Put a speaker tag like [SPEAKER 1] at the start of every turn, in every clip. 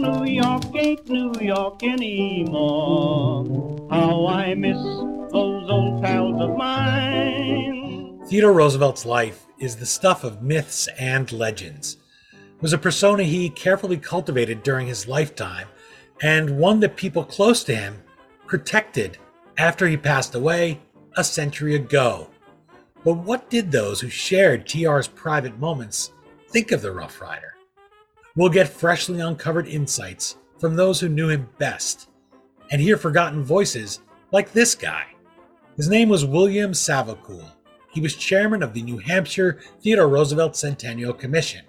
[SPEAKER 1] New York ain't New York anymore. How I miss those old pals of mine.
[SPEAKER 2] Theodore Roosevelt's life is the stuff of myths and legends. It was a persona he carefully cultivated during his lifetime, and one that people close to him protected after he passed away a century ago. But what did those who shared TR's private moments think of the Rough Rider? We'll get freshly uncovered insights from those who knew him best and hear forgotten voices like this guy. His name was William Savicool. He was chairman of the New Hampshire Theodore Roosevelt Centennial Commission,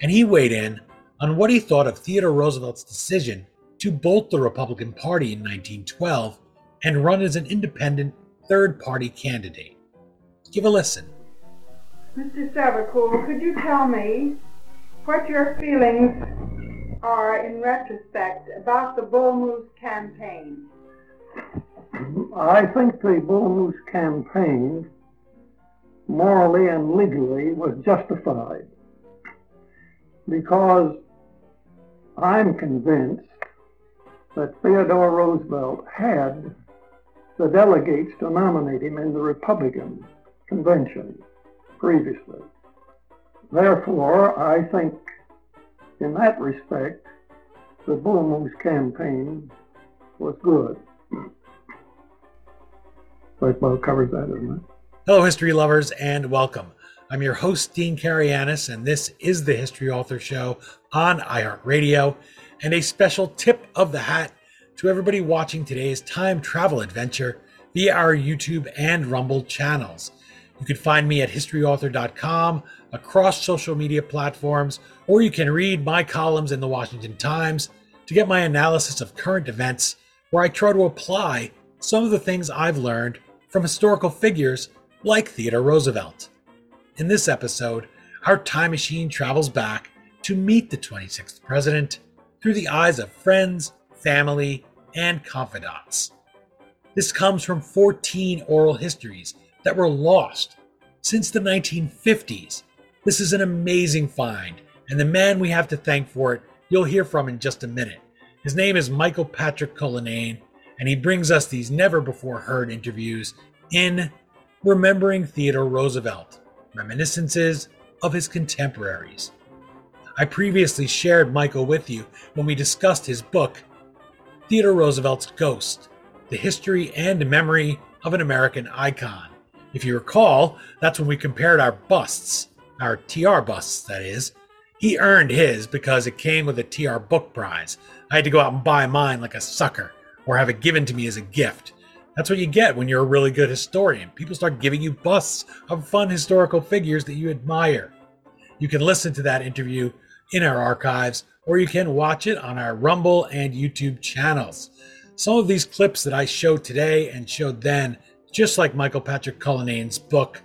[SPEAKER 2] and he weighed in on what he thought of Theodore Roosevelt's decision to bolt the Republican Party in 1912 and run as an independent third party candidate. Give a listen.
[SPEAKER 3] Mr. Savicool, could you tell me what your feelings are in retrospect about the Bull Moose campaign?
[SPEAKER 4] I think the Bull Moose campaign, morally and legally, was justified because I'm convinced that Theodore Roosevelt had the delegates to nominate him in the Republican convention previously. Therefore, I think in that respect, the Bull Moose campaign was good. That about covers that, isn't it?
[SPEAKER 2] Hello, history lovers, and welcome. I'm your host, Dean Karayanis, and this is the History Author Show on iHeartRadio. And a special tip of the hat to everybody watching today's time travel adventure via our YouTube and Rumble channels. You can find me at historyauthor.com, across social media platforms, or you can read my columns in the Washington Times to get my analysis of current events, where I try to apply some of the things I've learned from historical figures like Theodore Roosevelt. In this episode, our time machine travels back to meet the 26th president through the eyes of friends, family, and confidants. This comes from 14 oral histories that were lost since the 1950s. This is an amazing find, and the man we have to thank for it, you'll hear from in just a minute. His name is Michael Patrick Cullinane, and he brings us these never before heard interviews in Remembering Theodore Roosevelt Reminiscences of His Contemporaries. I previously shared Michael with you when we discussed his book, Theodore Roosevelt's Ghost The History and Memory of an American Icon. If you recall, that's when we compared our busts, our TR busts, that is. He earned his because it came with a TR book prize. I had to go out and buy mine like a sucker or have it given to me as a gift. That's what you get when you're a really good historian. People start giving you busts of fun historical figures that you admire. You can listen to that interview in our archives, or you can watch it on our Rumble and YouTube channels. Some of these clips that I showed today and showed then just like Michael Patrick Cullinane's book,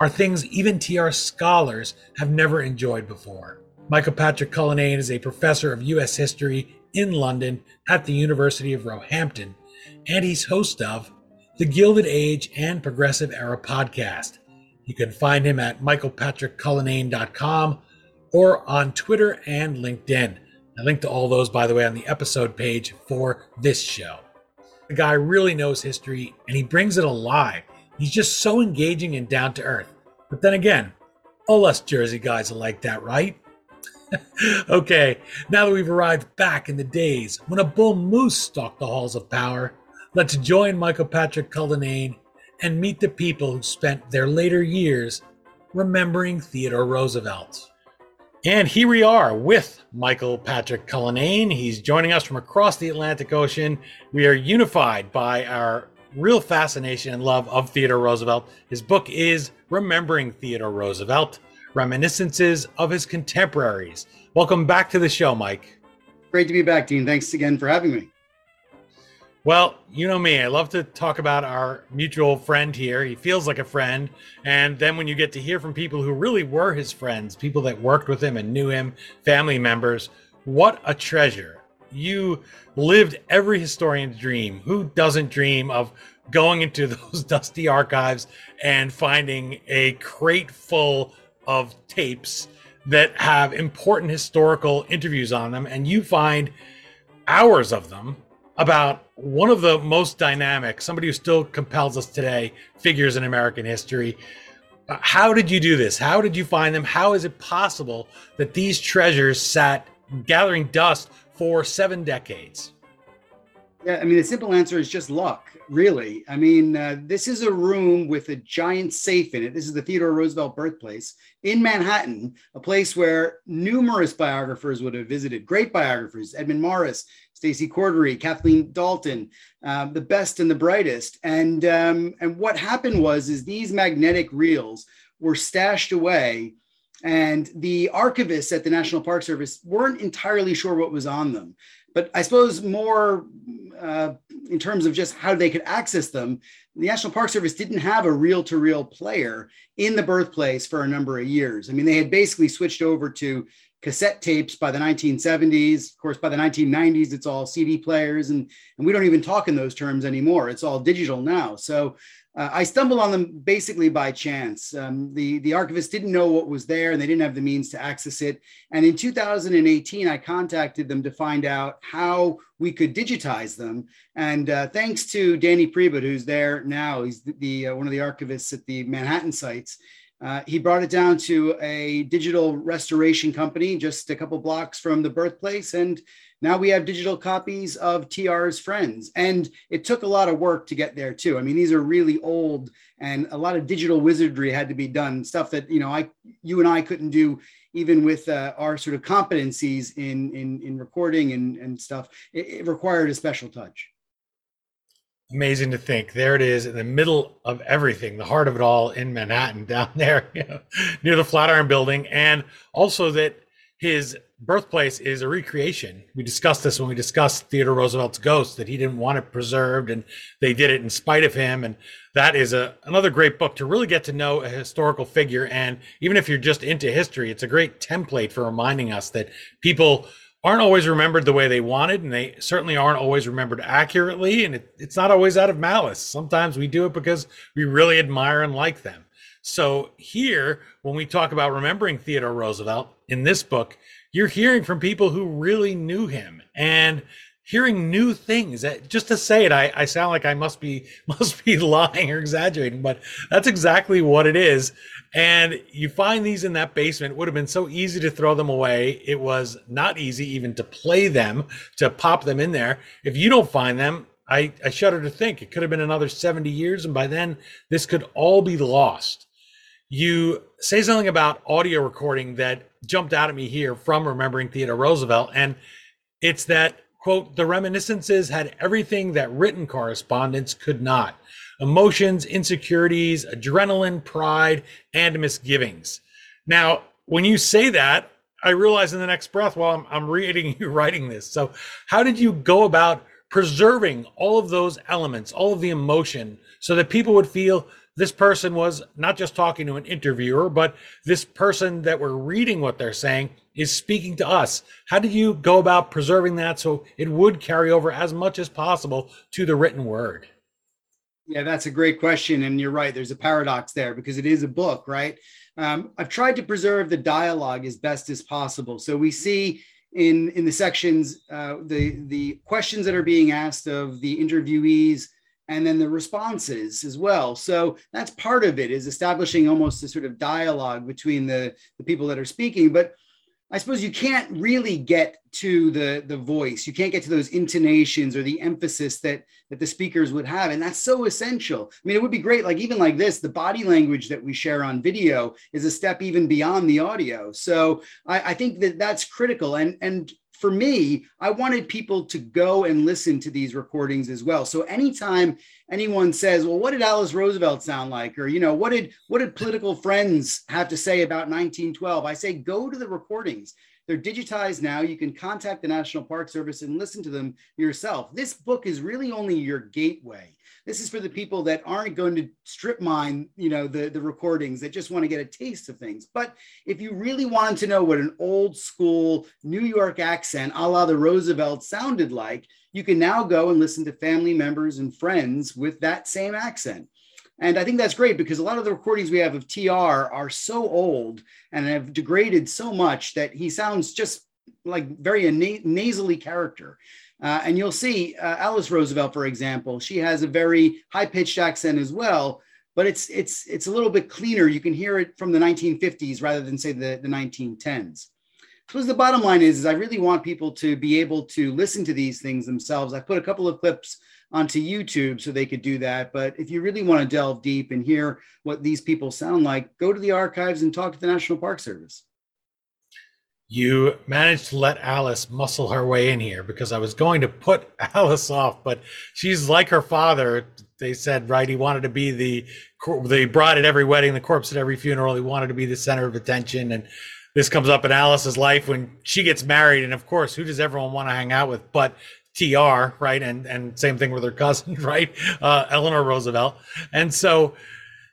[SPEAKER 2] are things even TR scholars have never enjoyed before. Michael Patrick Cullinane is a professor of U.S. history in London at the University of Roehampton, and he's host of the Gilded Age and Progressive Era podcast. You can find him at michaelpatrickcullinane.com or on Twitter and LinkedIn. I link to all those, by the way, on the episode page for this show. The guy really knows history and he brings it alive. He's just so engaging and down to earth. But then again, all us Jersey guys are like that, right? okay, now that we've arrived back in the days when a bull moose stalked the halls of power, let's join Michael Patrick Cullinane and meet the people who spent their later years remembering Theodore Roosevelt. And here we are with Michael Patrick Cullinane. He's joining us from across the Atlantic Ocean. We are unified by our real fascination and love of Theodore Roosevelt. His book is Remembering Theodore Roosevelt Reminiscences of His Contemporaries. Welcome back to the show, Mike.
[SPEAKER 5] Great to be back, Dean. Thanks again for having me.
[SPEAKER 2] Well, you know me. I love to talk about our mutual friend here. He feels like a friend. And then when you get to hear from people who really were his friends, people that worked with him and knew him, family members, what a treasure. You lived every historian's dream. Who doesn't dream of going into those dusty archives and finding a crate full of tapes that have important historical interviews on them, and you find hours of them about one of the most dynamic, somebody who still compels us today, figures in American history. Uh, how did you do this? How did you find them? How is it possible that these treasures sat gathering dust for seven decades?
[SPEAKER 5] Yeah, I mean, the simple answer is just luck, really. I mean, uh, this is a room with a giant safe in it. This is the Theodore Roosevelt birthplace in Manhattan, a place where numerous biographers would have visited, great biographers, Edmund Morris, Stacy Cordery, Kathleen Dalton, uh, the best and the brightest. And, um, and what happened was, is these magnetic reels were stashed away and the archivists at the National Park Service weren't entirely sure what was on them. But I suppose more uh, in terms of just how they could access them, the National Park Service didn't have a reel to reel player in the birthplace for a number of years. I mean, they had basically switched over to cassette tapes by the 1970s. Of course, by the 1990s, it's all CD players, and, and we don't even talk in those terms anymore. It's all digital now. So uh, I stumbled on them basically by chance. Um, the, the archivist didn't know what was there and they didn't have the means to access it. And in 2018, I contacted them to find out how we could digitize them. And uh, thanks to Danny Priebert, who's there now, he's the, the uh, one of the archivists at the Manhattan sites. Uh, he brought it down to a digital restoration company just a couple blocks from the birthplace, and now we have digital copies of TR's Friends. And it took a lot of work to get there too. I mean, these are really old and a lot of digital wizardry had to be done, stuff that, you know, I, you and I couldn't do even with uh, our sort of competencies in, in, in recording and, and stuff. It, it required a special touch
[SPEAKER 2] amazing to think there it is in the middle of everything the heart of it all in manhattan down there you know, near the flatiron building and also that his birthplace is a recreation. We discussed this when we discussed Theodore Roosevelt's ghost, that he didn't want it preserved and they did it in spite of him. And that is a, another great book to really get to know a historical figure. And even if you're just into history, it's a great template for reminding us that people aren't always remembered the way they wanted, and they certainly aren't always remembered accurately. And it, it's not always out of malice. Sometimes we do it because we really admire and like them. So here, when we talk about remembering Theodore Roosevelt in this book, you're hearing from people who really knew him and hearing new things just to say it I, I sound like i must be must be lying or exaggerating but that's exactly what it is. And you find these in that basement. It would have been so easy to throw them away. It was not easy even to play them to pop them in there. If you don't find them i i shudder to think it could have been another 70 years and by then this could all be lost. You say something about audio recording that jumped out at me here from remembering Theodore Roosevelt. And it's that, quote, the reminiscences had everything that written correspondence could not emotions, insecurities, adrenaline, pride, and misgivings. Now, when you say that, I realize in the next breath while I'm, I'm reading you writing this. So, how did you go about preserving all of those elements, all of the emotion, so that people would feel this person was not just talking to an interviewer, but this person that we're reading what they're saying is speaking to us. How do you go about preserving that so it would carry over as much as possible to the written word?
[SPEAKER 5] Yeah, that's a great question. And you're right, there's a paradox there because it is a book, right? Um, I've tried to preserve the dialogue as best as possible. So we see in in the sections uh, the the questions that are being asked of the interviewees and then the responses as well. So that's part of it is establishing almost a sort of dialogue between the, the people that are speaking. But I suppose you can't really get to the, the voice. You can't get to those intonations or the emphasis that, that the speakers would have. And that's so essential. I mean, it would be great, like even like this, the body language that we share on video is a step even beyond the audio. So I, I think that that's critical. And, and for me, I wanted people to go and listen to these recordings as well. So anytime anyone says, "Well, what did Alice Roosevelt sound like?" or you know, "What did what did political friends have to say about 1912?" I say, "Go to the recordings. They're digitized now. You can contact the National Park Service and listen to them yourself. This book is really only your gateway this is for the people that aren't going to strip mine, you know, the, the recordings that just want to get a taste of things. But if you really wanted to know what an old school New York accent a la the Roosevelt sounded like, you can now go and listen to family members and friends with that same accent. And I think that's great because a lot of the recordings we have of TR are so old and have degraded so much that he sounds just like very a na- nasally character. Uh, and you'll see uh, Alice Roosevelt, for example, she has a very high pitched accent as well, but it's it's it's a little bit cleaner. You can hear it from the 1950s rather than say the, the 1910s. So the bottom line is, is I really want people to be able to listen to these things themselves. I put a couple of clips onto YouTube so they could do that. But if you really want to delve deep and hear what these people sound like, go to the archives and talk to the National Park Service
[SPEAKER 2] you managed to let Alice muscle her way in here because I was going to put Alice off, but she's like her father. They said, right? He wanted to be the the bride at every wedding, the corpse at every funeral. He wanted to be the center of attention. And this comes up in Alice's life when she gets married. And of course, who does everyone want to hang out with but TR, right? And and same thing with her cousin, right? Uh, Eleanor Roosevelt. And so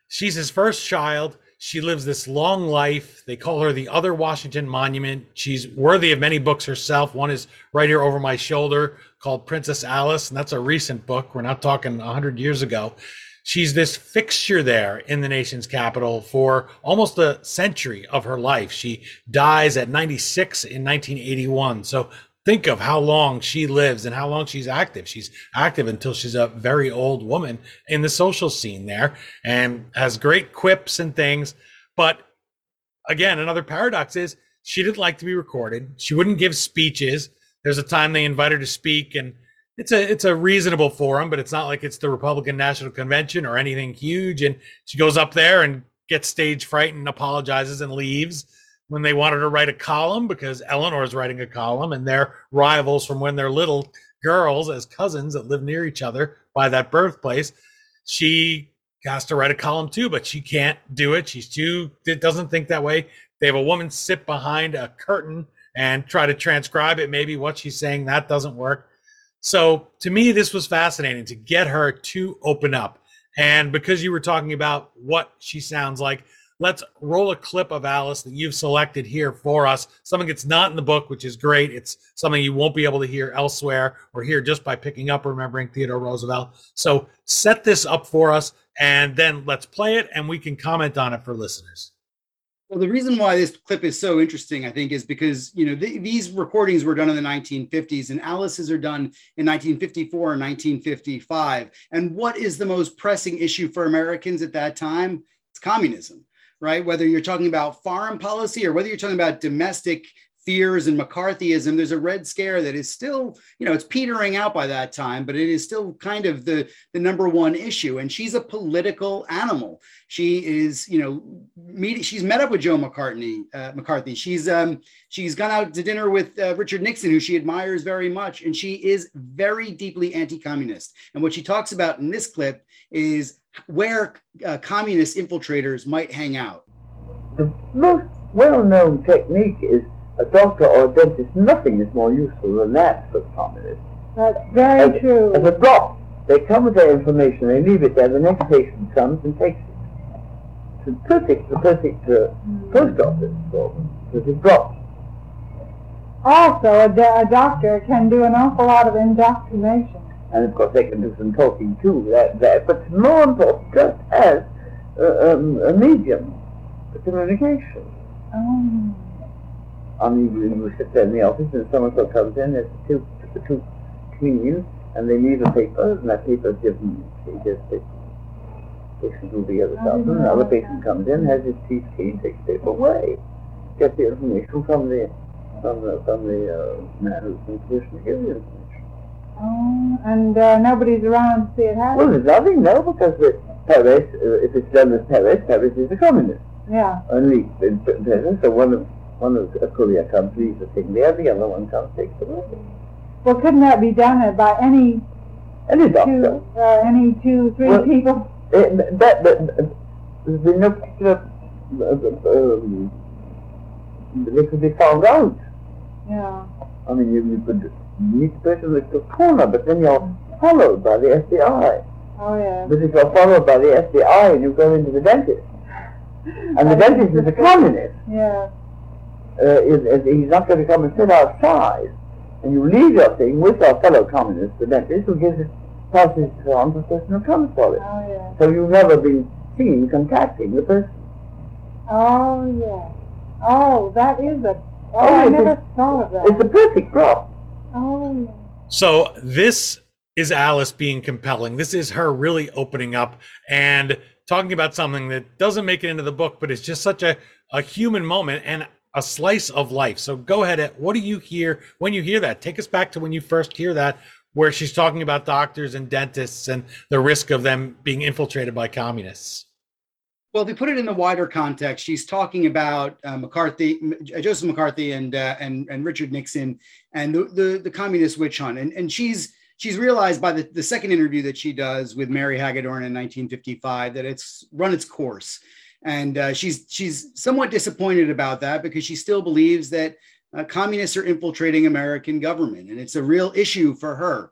[SPEAKER 2] she's his first child she lives this long life. They call her the other Washington Monument. She's worthy of many books herself. One is right here over my shoulder called Princess Alice, and that's a recent book. We're not talking 100 years ago. She's this fixture there in the nation's capital for almost a century of her life. She dies at 96 in 1981. So think of how long she lives and how long she's active. She's active until she's a very old woman in the social scene there and has great quips and things. But again, another paradox is she didn't like to be recorded. She wouldn't give speeches. There's a time they invite her to speak and it's a it's a reasonable forum, but it's not like it's the Republican National Convention or anything huge. And she goes up there and gets stage fright and apologizes and leaves when they wanted to write a column because Eleanor is writing a column and they're rivals from when they're little girls as cousins that live near each other by that birthplace. She has to write a column too, but she can't do it. She's too, it doesn't think that way. They have a woman sit behind a curtain and try to transcribe it, maybe what she's saying. That doesn't work. So to me, this was fascinating to get her to open up. And because you were talking about what she sounds like, let's roll a clip of Alice that you've selected here for us. Something that's not in the book, which is great. It's something you won't be able to hear elsewhere or hear just by picking up Remembering Theodore Roosevelt. So set this up for us and then let's play it and we can comment on it for listeners.
[SPEAKER 5] Well, the reason why this clip is so interesting, I think, is because you know th- these recordings were done in the 1950s, and Alice's are done in 1954 and 1955. And what is the most pressing issue for Americans at that time? It's communism right? Whether you're talking about foreign policy or whether you're talking about domestic fears and McCarthyism, there's a red scare that is still, you know, it's petering out by that time, but it is still kind of the, the number one issue. And she's a political animal. She is, you know, meet, she's met up with Joe McCartney, uh, McCarthy. She's um, she's gone out to dinner with uh, Richard Nixon, who she admires very much, and she is very deeply anti-communist. And what she talks about in this clip is where uh, communist infiltrators might hang out.
[SPEAKER 6] The most well-known technique is a doctor or a dentist. Nothing is more useful than that for communists.
[SPEAKER 3] That's very
[SPEAKER 6] as,
[SPEAKER 3] true.
[SPEAKER 6] As a drop, they come with their information, they leave it there, the next patient comes and takes it. It's perfect, the perfect uh, mm. post office for them, because it drops.
[SPEAKER 3] Also, a, a doctor can do an awful lot of indoctrination
[SPEAKER 6] and of course they can do some talking too, that, that, but more important, just as uh, um, a medium for communication.
[SPEAKER 3] Oh.
[SPEAKER 6] I mean, you sit there in the office and someone so comes in, there's two, the two comedians, and they leave a paper, and that paper is given, just takes patient will be at the top, and another patient comes in, has his teeth cleaned, takes the paper away. Gets the information from the from the from the uh, man who's in position to give the information.
[SPEAKER 3] Oh, and uh, nobody's around to see it happen.
[SPEAKER 6] Well, there's nothing, no, because the Paris, uh, if it's done with Paris, Paris is a communist.
[SPEAKER 3] Yeah.
[SPEAKER 6] Only in Britain, so one of one of a courier comes, leaves the thing there, the other one comes, takes it away.
[SPEAKER 3] Well, couldn't that be done by any
[SPEAKER 6] any
[SPEAKER 3] doctor? Two, uh, any two, three well, people?
[SPEAKER 6] It, that, that, uh, there's no particular. Uh, um, they could be found out.
[SPEAKER 3] Yeah. I
[SPEAKER 6] mean, you, you could meet the person with the corner, but then you're followed by the FBI.
[SPEAKER 3] Oh, yeah.
[SPEAKER 6] But if you're followed by the FBI and you go into the dentist, and the dentist is a communist,
[SPEAKER 3] yeah.
[SPEAKER 6] Uh, is, is, he's not going to come and sit outside, and you leave your thing with your fellow communist, the dentist, who gives it passes it on to the person who comes for it.
[SPEAKER 3] Oh, yeah.
[SPEAKER 6] So you've never been seen contacting the person.
[SPEAKER 3] Oh, yeah. Oh, that is a. Oh,
[SPEAKER 6] Oh,
[SPEAKER 3] I
[SPEAKER 6] it's
[SPEAKER 3] never
[SPEAKER 6] a-
[SPEAKER 3] thought of that.
[SPEAKER 6] It's a perfect prop.
[SPEAKER 3] Oh, yeah.
[SPEAKER 2] So this is Alice being compelling. This is her really opening up and talking about something that doesn't make it into the book, but it's just such a, a human moment and a slice of life. So go ahead. What do you hear when you hear that? Take us back to when you first hear that, where she's talking about doctors and dentists and the risk of them being infiltrated by communists.
[SPEAKER 5] Well, if you put it in the wider context, she's talking about uh, McCarthy, Joseph McCarthy, and uh, and and Richard Nixon, and the the, the communist witch hunt, and and she's she's realized by the, the second interview that she does with Mary Hagedorn in 1955 that it's run its course, and uh, she's she's somewhat disappointed about that because she still believes that uh, communists are infiltrating American government, and it's a real issue for her.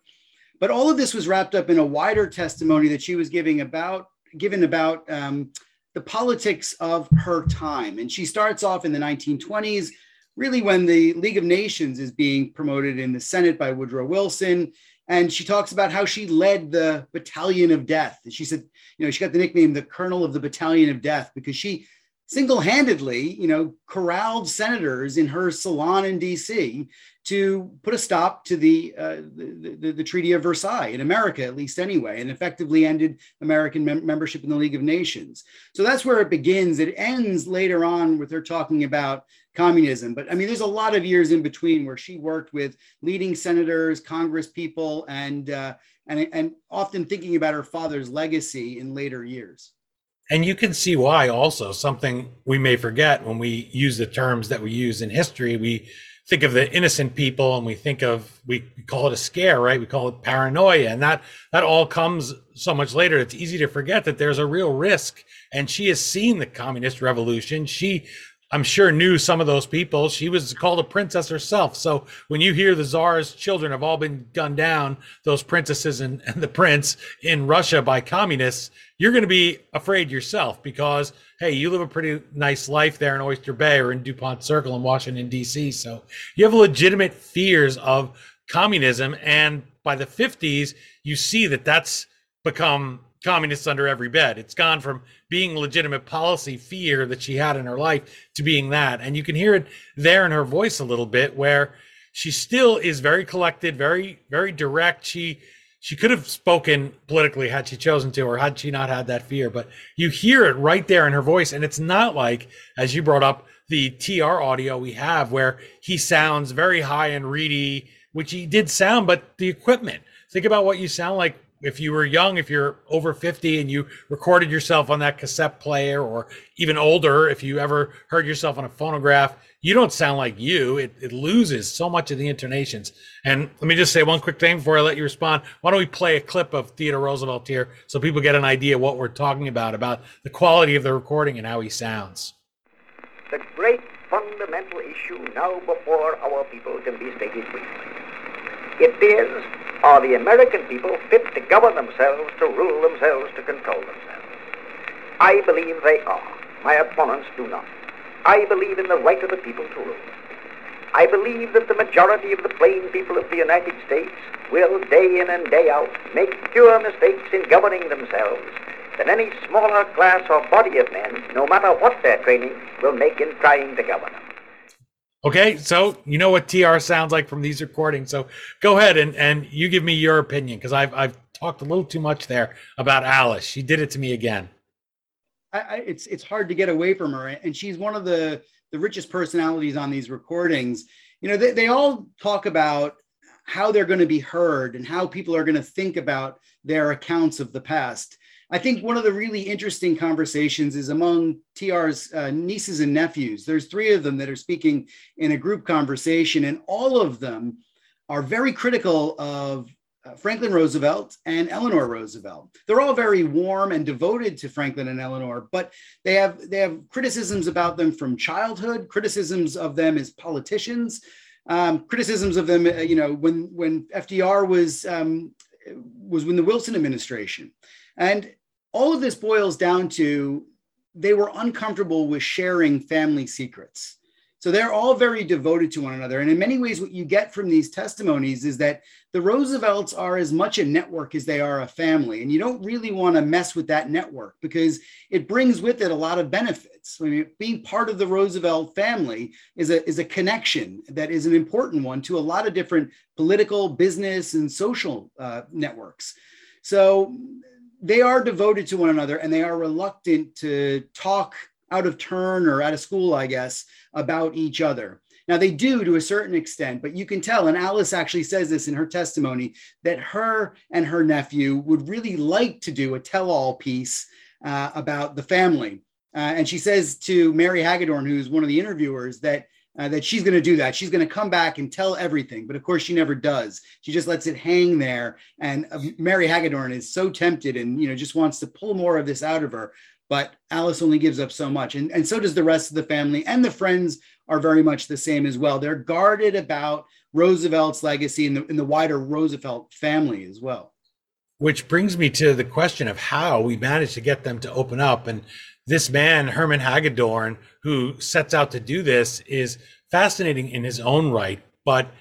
[SPEAKER 5] But all of this was wrapped up in a wider testimony that she was giving about given about. Um, the politics of her time. And she starts off in the 1920s, really when the League of Nations is being promoted in the Senate by Woodrow Wilson. And she talks about how she led the Battalion of Death. She said, you know, she got the nickname the Colonel of the Battalion of Death because she single-handedly, you know, corralled senators in her salon in D.C. to put a stop to the, uh, the, the, the Treaty of Versailles in America, at least anyway, and effectively ended American mem- membership in the League of Nations. So that's where it begins. It ends later on with her talking about communism. But I mean, there's a lot of years in between where she worked with leading senators, Congress people, and uh, and and often thinking about her father's legacy in later years.
[SPEAKER 2] And you can see why also something we may forget when we use the terms that we use in history. We think of the innocent people and we think of we call it a scare, right? We call it paranoia. And that that all comes so much later. It's easy to forget that there's a real risk. And she has seen the communist revolution. She I'm sure knew some of those people. She was called a princess herself. So when you hear the czar's children have all been gunned down, those princesses and, and the prince in Russia by communists, you're going to be afraid yourself because, hey, you live a pretty nice life there in Oyster Bay or in DuPont Circle in Washington, D.C. So you have legitimate fears of communism. And by the 50s, you see that that's become communists under every bed. It's gone from being legitimate policy fear that she had in her life to being that. And you can hear it there in her voice a little bit where she still is very collected, very, very direct. She she could have spoken politically had she chosen to, or had she not had that fear. But you hear it right there in her voice. And it's not like, as you brought up, the TR audio we have where he sounds very high and reedy, which he did sound, but the equipment. Think about what you sound like if you were young, if you're over 50 and you recorded yourself on that cassette player, or even older, if you ever heard yourself on a phonograph, you don't sound like you. It, it loses so much of the intonations. And let me just say one quick thing before I let you respond. Why don't we play a clip of Theodore Roosevelt here so people get an idea what we're talking about, about the quality of the recording and how he sounds.
[SPEAKER 7] The great fundamental issue now before our people can be stated briefly. It is, are the American people fit to govern themselves, to rule themselves, to control themselves? I believe they are. My opponents do not. I believe in the right of the people to rule. I believe that the majority of the plain people of the United States will, day in and day out, make fewer mistakes in governing themselves than any smaller class or body of men, no matter what their training, will make in trying to govern them.
[SPEAKER 2] Okay, so you know what TR sounds like from these recordings. So go ahead and, and you give me your opinion because I've I've talked a little too much there about Alice. She did it to me again.
[SPEAKER 5] I, I, it's it's hard to get away from her, and she's one of the the richest personalities on these recordings. You know, they, they all talk about how they're going to be heard and how people are going to think about their accounts of the past. I think one of the really interesting conversations is among TR's uh, nieces and nephews. There's three of them that are speaking in a group conversation, and all of them are very critical of uh, Franklin Roosevelt and Eleanor Roosevelt. They're all very warm and devoted to Franklin and Eleanor, but they have they have criticisms about them from childhood, criticisms of them as politicians, um, criticisms of them, uh, you know, when when FDR was um, was in the Wilson administration, and all of this boils down to they were uncomfortable with sharing family secrets. So they're all very devoted to one another. And in many ways, what you get from these testimonies is that the Roosevelts are as much a network as they are a family. And you don't really want to mess with that network because it brings with it a lot of benefits. I mean, being part of the Roosevelt family is a, is a connection that is an important one to a lot of different political, business, and social uh, networks. So they are devoted to one another and they are reluctant to talk out of turn or out of school, I guess, about each other. Now, they do to a certain extent, but you can tell, and Alice actually says this in her testimony, that her and her nephew would really like to do a tell all piece uh, about the family. Uh, and she says to Mary Hagedorn, who's one of the interviewers, that uh, that she's going to do that. She's going to come back and tell everything. But of course, she never does. She just lets it hang there. And uh, Mary Hagedorn is so tempted and, you know, just wants to pull more of this out of her. But Alice only gives up so much. And, and so does the rest of the family. And the friends are very much the same as well. They're guarded about Roosevelt's legacy and the, in the wider Roosevelt family as well.
[SPEAKER 2] Which brings me to the question of how we managed to get them to open up. And this man, Hermann Hagedorn, who sets out to do this, is fascinating in his own right. But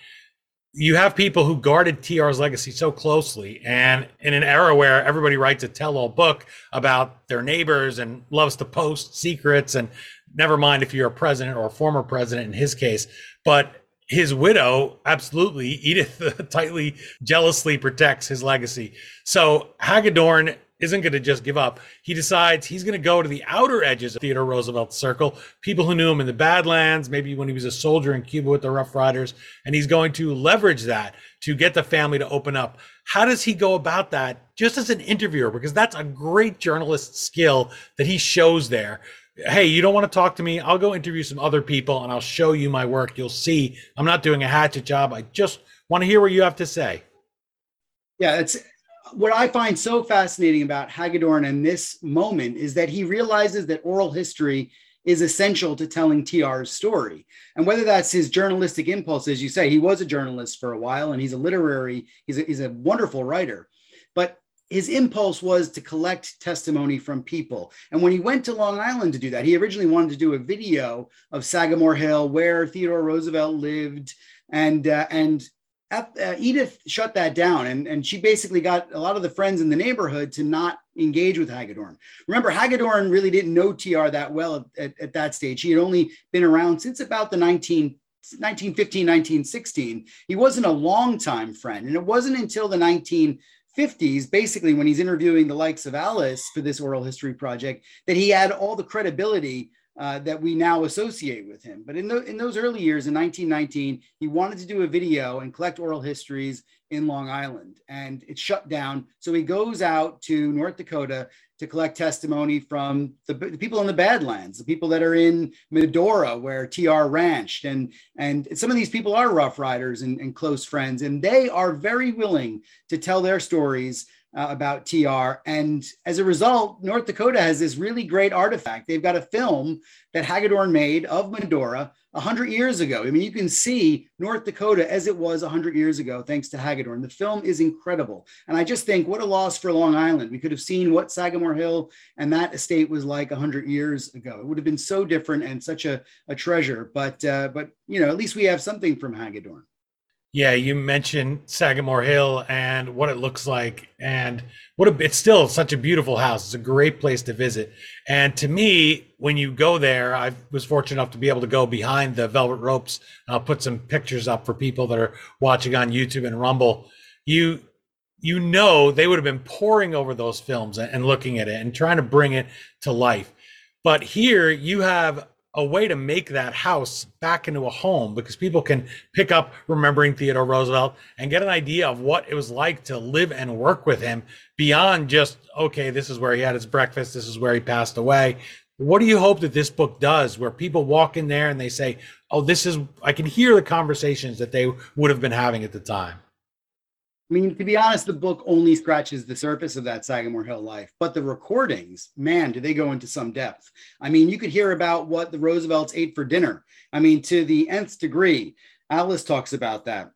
[SPEAKER 2] you have people who guarded TR's legacy so closely, and in an era where everybody writes a tell-all book about their neighbors and loves to post secrets, and never mind if you're a president or a former president in his case, but his widow absolutely edith tightly jealously protects his legacy so hagedorn isn't going to just give up. He decides he's going to go to the outer edges of Theodore Roosevelt's circle, people who knew him in the Badlands, maybe when he was a soldier in Cuba with the Rough Riders, and he's going to leverage that to get the family to open up. How does he go about that just as an interviewer? Because that's a great journalist skill that he shows there. Hey, you don't want to talk to me? I'll go interview some other people and I'll show you my work. You'll see I'm not doing a hatchet job. I just want to hear what you have to say.
[SPEAKER 5] Yeah, it's what I find so fascinating about Hagedorn in this moment is that he realizes that oral history is essential to telling TR's story. And whether that's his journalistic impulse, as you say, he was a journalist for a while and he's a literary, he's a, he's a wonderful writer. But his impulse was to collect testimony from people. And when he went to Long Island to do that, he originally wanted to do a video of Sagamore Hill, where Theodore Roosevelt lived, and uh, and uh, Edith shut that down, and, and she basically got a lot of the friends in the neighborhood to not engage with Hagedorn. Remember, Hagedorn really didn't know TR that well at, at, at that stage. He had only been around since about the 19, 1915, 1916. He wasn't a long-time friend, and it wasn't until the 1950s, basically when he's interviewing the likes of Alice for this oral history project, that he had all the credibility uh, that we now associate with him. But in, the, in those early years, in 1919, he wanted to do a video and collect oral histories in Long Island, and it shut down. So he goes out to North Dakota to collect testimony from the, the people in the Badlands, the people that are in Medora, where TR ranched, and and some of these people are Rough Riders and, and close friends, and they are very willing to tell their stories uh, about TR. And as a result, North Dakota has this really great artifact. They've got a film that Hagedorn made of Medora 100 years ago. I mean, you can see North Dakota as it was 100 years ago, thanks to Hagedorn. The film is incredible. And I just think what a loss for Long Island. We could have seen what Sagamore Hill and that estate was like 100 years ago. It would have been so different and such a, a treasure. But, uh, but, you know, at least we have something from Hagedorn.
[SPEAKER 2] Yeah, you mentioned Sagamore Hill and what it looks like, and what a, it's still such a beautiful house. It's a great place to visit. And to me, when you go there, I was fortunate enough to be able to go behind the velvet ropes. I'll put some pictures up for people that are watching on YouTube and Rumble. You you know they would have been poring over those films and looking at it and trying to bring it to life. But here you have a way to make that house back into a home because people can pick up remembering Theodore Roosevelt and get an idea of what it was like to live and work with him beyond just, okay, this is where he had his breakfast, this is where he passed away. What do you hope that this book does where people walk in there and they say, oh, this is, I can hear the conversations that they would have been having at the time?
[SPEAKER 5] I mean, to be honest, the book only scratches the surface of that Sagamore Hill life, but the recordings, man, do they go into some depth. I mean, you could hear about what the Roosevelts ate for dinner. I mean, to the nth degree. Alice talks about that.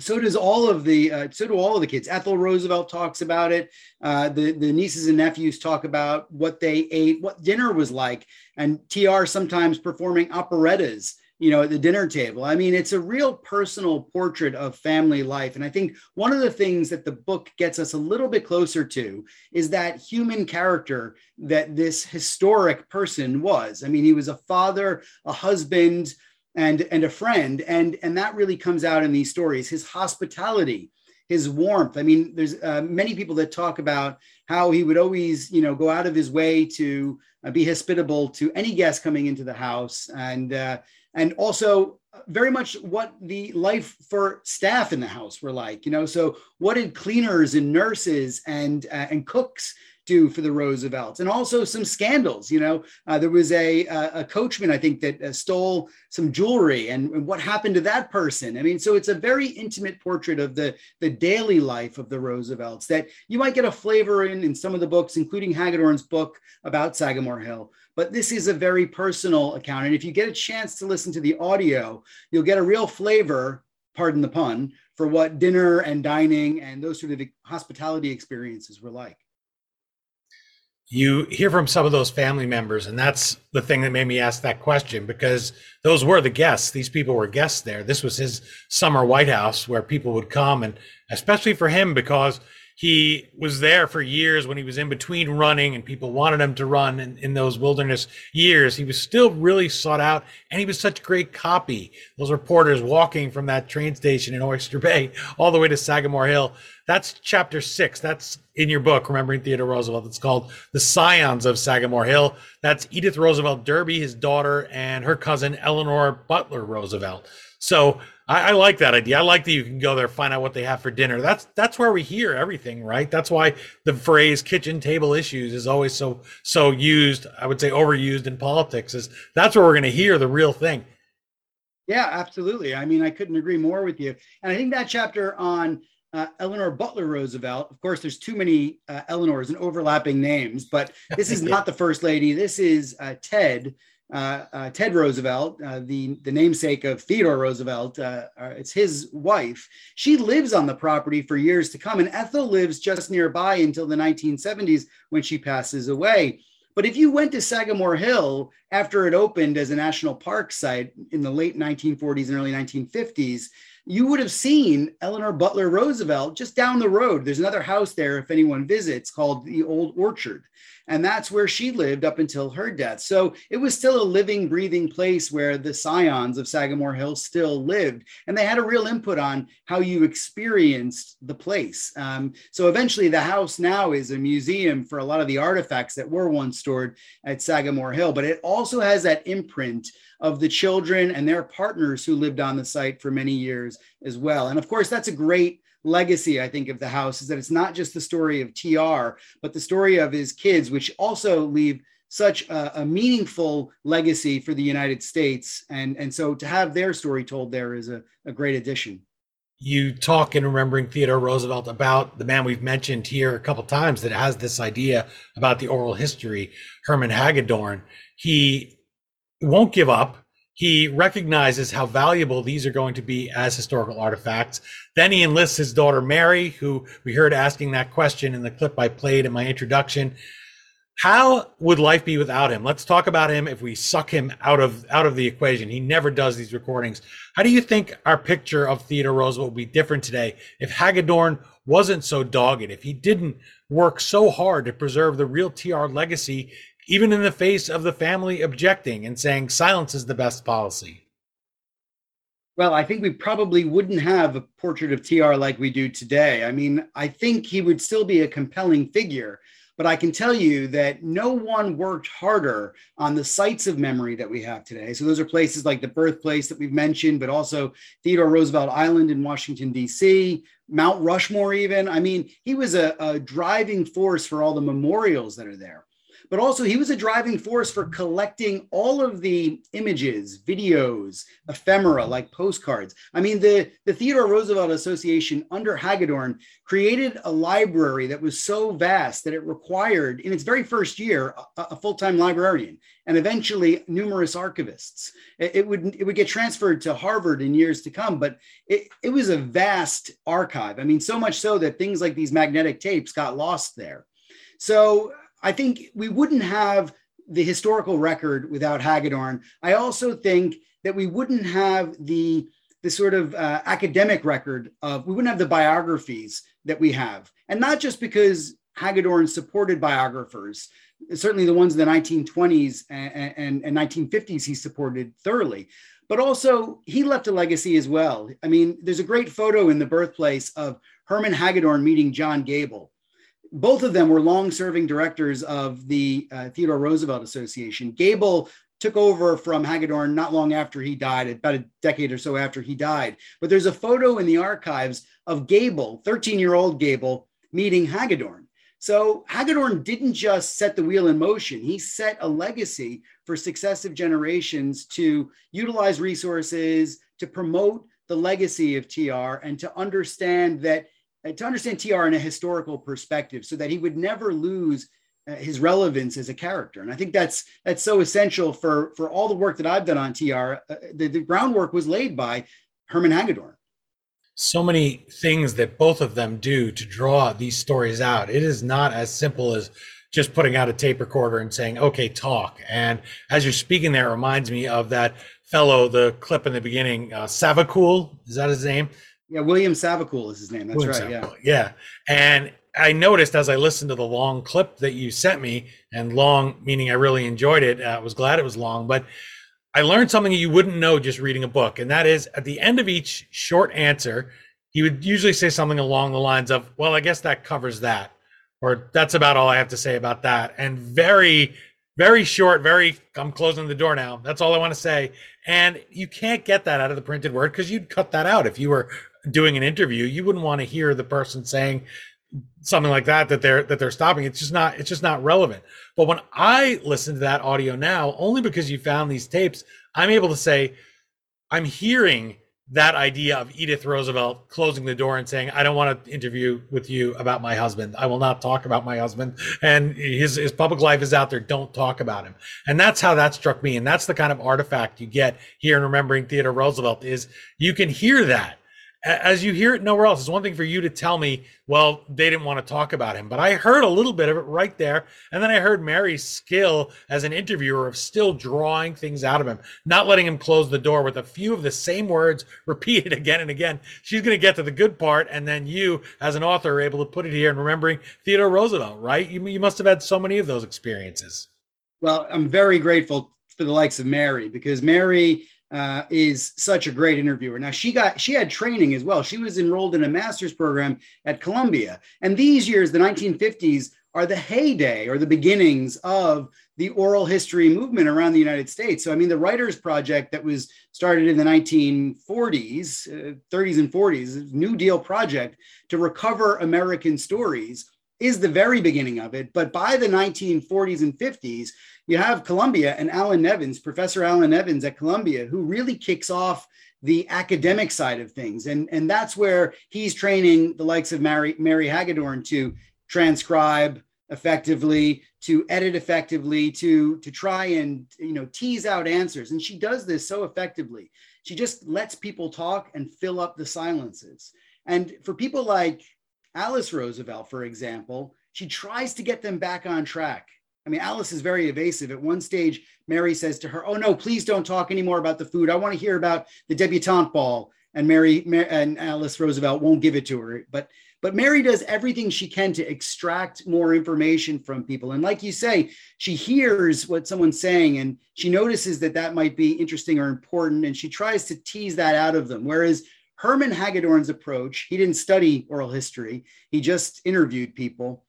[SPEAKER 5] So does all of the, uh, so do all of the kids. Ethel Roosevelt talks about it. Uh, the, the nieces and nephews talk about what they ate, what dinner was like. And TR sometimes performing operettas you know, at the dinner table. I mean, it's a real personal portrait of family life. And I think one of the things that the book gets us a little bit closer to is that human character that this historic person was. I mean, he was a father, a husband, and, and a friend. And, and that really comes out in these stories. His hospitality, his warmth. I mean, there's uh, many people that talk about how he would always, you know, go out of his way to uh, be hospitable to any guest coming into the house, and uh, and also very much what the life for staff in the house were like. You know, so what did cleaners and nurses and uh, and cooks do for the Roosevelts, and also some scandals. You know, uh, there was a, a coachman I think that uh, stole some jewelry, and, and, what happened to that person. I mean, so it's a very intimate portrait of the the daily life of the Roosevelts that you might get a flavor in in some of the books, including Hagedorn's book about Sagamore Hill. But this is a very personal account, and if you get a chance to listen to the audio, you'll get a real flavor. Pardon the pun for what dinner and dining and those sort of hospitality experiences were like
[SPEAKER 2] you hear from some of those family members and that's the thing that made me ask that question because those were the guests. These people were guests there. This was his summer white house where people would come and especially for him because he was there for years when he was in between running and people wanted him to run in, in those wilderness years. He was still really sought out and he was such great copy. Those reporters walking from that train station in Oyster Bay all the way to Sagamore Hill. That's chapter six. That's in your book, Remembering Theodore Roosevelt. It's called The Scions of Sagamore Hill. That's Edith Roosevelt Derby, his daughter, and her cousin Eleanor Butler Roosevelt. So I, I, like that idea. I like that you can go there, find out what they have for dinner. That's that's where we hear everything, right? That's why the phrase "kitchen table issues" is always so so used. I would say overused in politics. Is that's where we're going to hear the real thing.
[SPEAKER 5] Yeah, absolutely. I mean, I couldn't agree more with you. And I think that chapter on uh, Eleanor Butler Roosevelt. Of course, there's too many uh, Eleanors and overlapping names, but this is not the first lady. This is uh, Ted, Ted Roosevelt, uh, the, the namesake of Theodore Roosevelt, uh, uh, it's his wife. She lives on the property for years to come, and Ethel lives just nearby until the 1970s when she passes away. But if you went to Sagamore Hill after it opened as a national park site in the late 1940s and early 1950s, you would have seen Eleanor Butler Roosevelt just down the road. There's another house there, if anyone visits, called the Old Orchard. And that's where she lived up until her death. So it was still a living, breathing place where the scions of Sagamore Hill still lived. And they had a real input on how you experienced the place. Um, so eventually, the house now is a museum for a lot of the artifacts that were once stored at Sagamore Hill. But it also has that imprint of the children and their partners who lived on the site for many years as well. And of course, that's a great legacy, I think, of the house is that it's not just the story of TR, but the story of his kids, which also leave such a, a, meaningful legacy for the United States. And, and so to have their story told there is a, a great addition.
[SPEAKER 2] You talk in Remembering Theodore Roosevelt about the man we've mentioned here a couple times that has this idea about the oral history, Hermann Hagedorn. He won't give up he recognizes how valuable these are going to be as historical artifacts. Then he enlists his daughter Mary, who we heard asking that question in the clip I played in my introduction. How would life be without him? Let's talk about him if we suck him out of out of the equation. He never does these recordings. How do you think our picture of Theodore Roosevelt would be different today if Hagedorn wasn't so dogged, if he didn't work so hard to preserve the real TR legacy even in the face of the family objecting and saying silence is the best policy?
[SPEAKER 5] Well, I think we probably wouldn't have a portrait of TR like we do today. I mean, I think he would still be a compelling figure, but I can tell you that no one worked harder on the sites of memory that we have today. So those are places like the birthplace that we've mentioned, but also Theodore Roosevelt Island in Washington, D.C., Mount Rushmore, even. I mean, he was a, a driving force for all the memorials that are there but also he was a driving force for collecting all of the images, videos, ephemera like postcards. I mean, the, the Theodore Roosevelt Association under Hagedorn created a library that was so vast that it required, in its very first year, a, a full-time librarian and eventually numerous archivists. It, it, would it would get transferred to Harvard in years to come, but it, it was a vast archive. I mean, so much so that things like these magnetic tapes got lost there. So I think we wouldn't have the historical record without Hagedorn. I also think that we wouldn't have the the sort of uh, academic record of we wouldn't have the biographies that we have, and not just because Hagedorn supported biographers, certainly the ones in the 1920s and, and, and 1950s he supported thoroughly, but also he left a legacy as well. I mean, there's a great photo in the birthplace of Hermann Hagedorn meeting John Gable. Both of them were long serving directors of the uh, Theodore Roosevelt Association. Gable took over from Hagedorn not long after he died, about a decade or so after he died. But there's a photo in the archives of Gable, 13 year old Gable, meeting Hagedorn. So Hagedorn didn't just set the wheel in motion, he set a legacy for successive generations to utilize resources, to promote the legacy of TR, and to understand that. To understand TR in a historical perspective so that he would never lose uh, his relevance as a character. And I think that's that's so essential for for all the work that I've done on TR. Uh, the, the groundwork was laid by Hermann Hagedorn.
[SPEAKER 2] So many things that both of them do to draw these stories out. It is not as simple as just putting out a tape recorder and saying, "Okay, talk." And as you're speaking, there it reminds me of that fellow, the clip in the beginning, uh, Savicull. Is that his name?
[SPEAKER 5] Yeah, William Savicull is his name. That's William right.
[SPEAKER 2] Yeah, yeah, and I noticed as I listened to the long clip that you sent me, and long meaning I really enjoyed it. I was glad it was long, but I learned something you wouldn't know just reading a book, and that is at the end of each short answer, he would usually say something along the lines of, "Well, I guess that covers that," or "That's about all I have to say about that," and very, very short, very. I'm closing the door now. That's all I want to say, and you can't get that out of the printed word because you'd cut that out if you were doing an interview. You wouldn't want to hear the person saying something like that that they're that they're stopping. It's just not it's just not relevant. But when i listen to that audio now only because you found these tapes i'm able to say i'm hearing that idea of edith roosevelt closing the door and saying i don't want to interview with you about my husband. I will not talk about my husband and his, his public life is out there. Don't talk about him. And that's how that struck me and that's the kind of artifact you get here in remembering theodore roosevelt is you can hear that as you hear it nowhere else, it's one thing for you to tell me, well, they didn't want to talk about him. But I heard a little bit of it right there. And then I heard Mary's skill as an interviewer of still drawing things out of him, not letting him close the door with a few of the same words repeated again and again. She's going to get to the good part. And then you, as an author, are able to put it here and remembering Theodore Roosevelt, right? You, you must have had so many of those experiences.
[SPEAKER 5] Well, I'm very grateful for the likes of Mary because Mary uh, is such a great interviewer. Now she got she had training as well. She was enrolled in a master's program at Columbia, and these years, the 1950s, are the heyday or the beginnings of the oral history movement around the United States. So, I mean, the Writers Project that was started in the 1940s, uh, 30s, and 40s, New Deal project to recover American stories is the very beginning of it. But by the 1940s and 50s, you have Columbia and Allan Nevins, Professor Allan Nevins at Columbia, who really kicks off the academic side of things. And, and that's where he's training the likes of Mary, Mary Hagedorn to transcribe effectively, to edit effectively, to, to try and you know tease out answers. And she does this so effectively. She just lets people talk and fill up the silences. And for people like Alice Roosevelt, for example, she tries to get them back on track. I mean, Alice is very evasive. At one stage, Mary says to her, "Oh no, please don't talk anymore about the food. I want to hear about the debutante ball." And Mary, Mary and Alice Roosevelt won't give it to her. But but Mary does everything she can to extract more information from people. And like you say, she hears what someone's saying and she notices that that might be interesting or important, and she tries to tease that out of them. Whereas Hermann Hagedorn's approach, he didn't study oral history, he just interviewed people.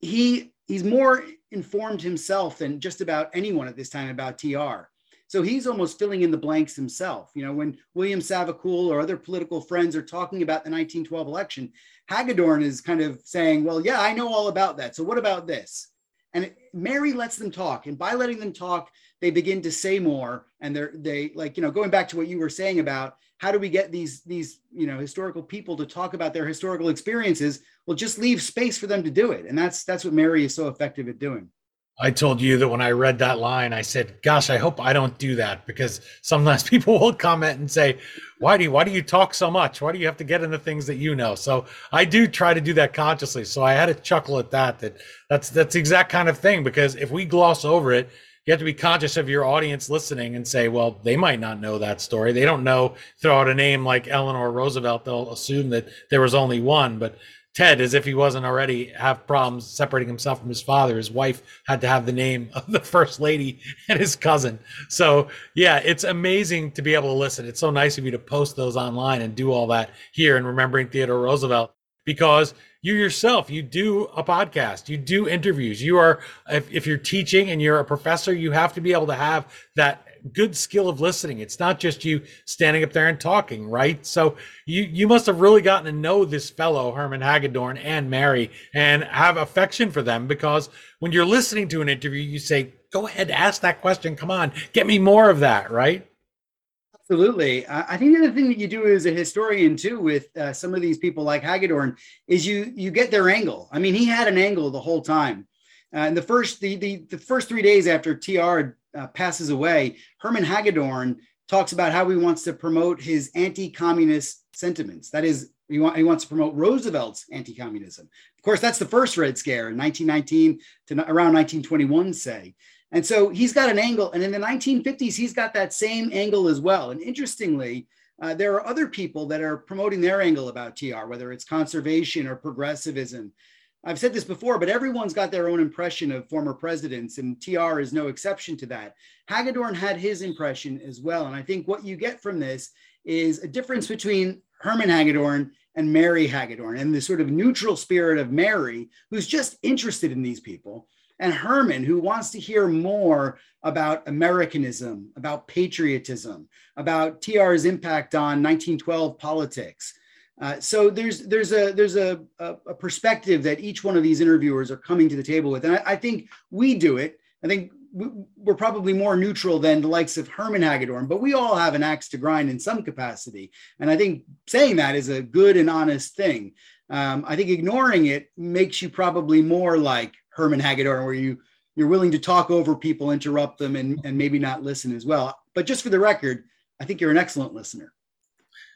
[SPEAKER 5] He he's more informed himself than just about anyone at this time about TR. So he's almost filling in the blanks himself. You know, when William Savicull or other political friends are talking about the 1912 election, Hagedorn is kind of saying, well, yeah, I know all about that. So what about this? And Mary lets them talk. And by letting them talk, they begin to say more. And they're, they like, you know, going back to what you were saying about how do we get these, these, you know, historical people to talk about their historical experiences? Well, just leave space for them to do it. And that's, that's what Mary is so effective at doing.
[SPEAKER 2] I told you that when I read that line, I said, "Gosh, I hope I don't do that because sometimes people will comment and say, why do you why do you talk so much? Why do you have to get into things that you know?" So I do try to do that consciously. So I had to chuckle at that. That that's that's the exact kind of thing because if we gloss over it, you have to be conscious of your audience listening and say, well, they might not know that story. They don't know, throw out a name like Eleanor Roosevelt, they'll assume that there was only one. But Ted, as if he wasn't already have problems separating himself from his father, his wife had to have the name of the first lady and his cousin. So yeah, it's amazing to be able to listen. It's so nice of you to post those online and do all that here and remembering Theodore Roosevelt because you yourself you do a podcast you do interviews you are if, if you're teaching and you're a professor you have to be able to have that good skill of listening it's not just you standing up there and talking right so you you must have really gotten to know this fellow hermann hagedorn and mary and have affection for them because when you're listening to an interview you say go ahead ask that question come on get me more of that right
[SPEAKER 5] Absolutely. I think the other thing that you do as a historian too, with uh, some of these people like Hagedorn, is you you get their angle. I mean, he had an angle the whole time. Uh, and the first the, the the first three days after TR uh, passes away, Hermann Hagedorn talks about how he wants to promote his anti-communist sentiments. That is, he, he wants to promote Roosevelt's anti-communism. Of course, that's the first Red Scare in 1919 to around 1921, say. And so he's got an angle. And in the 1950s, he's got that same angle as well. And interestingly, uh, there are other people that are promoting their angle about TR, whether it's conservation or progressivism. I've said this before, but everyone's got their own impression of former presidents, and TR is no exception to that. Hagedorn had his impression as well. And I think what you get from this is a difference between Hermann Hagedorn and Mary Hagedorn and the sort of neutral spirit of Mary, who's just interested in these people and Hermann, who wants to hear more about Americanism, about patriotism, about TR's impact on 1912 politics. Uh, so there's there's a there's a, a, a, perspective that each one of these interviewers are coming to the table with, and I, I think we do it. I think we're probably more neutral than the likes of Hermann Hagedorn, but we all have an axe to grind in some capacity. And I think saying that is a good and honest thing. Um, I think ignoring it makes you probably more like Hermann Hagedorn, where you you're willing to talk over people, interrupt them, and and maybe not listen as well. But just for the record, I think you're an excellent listener.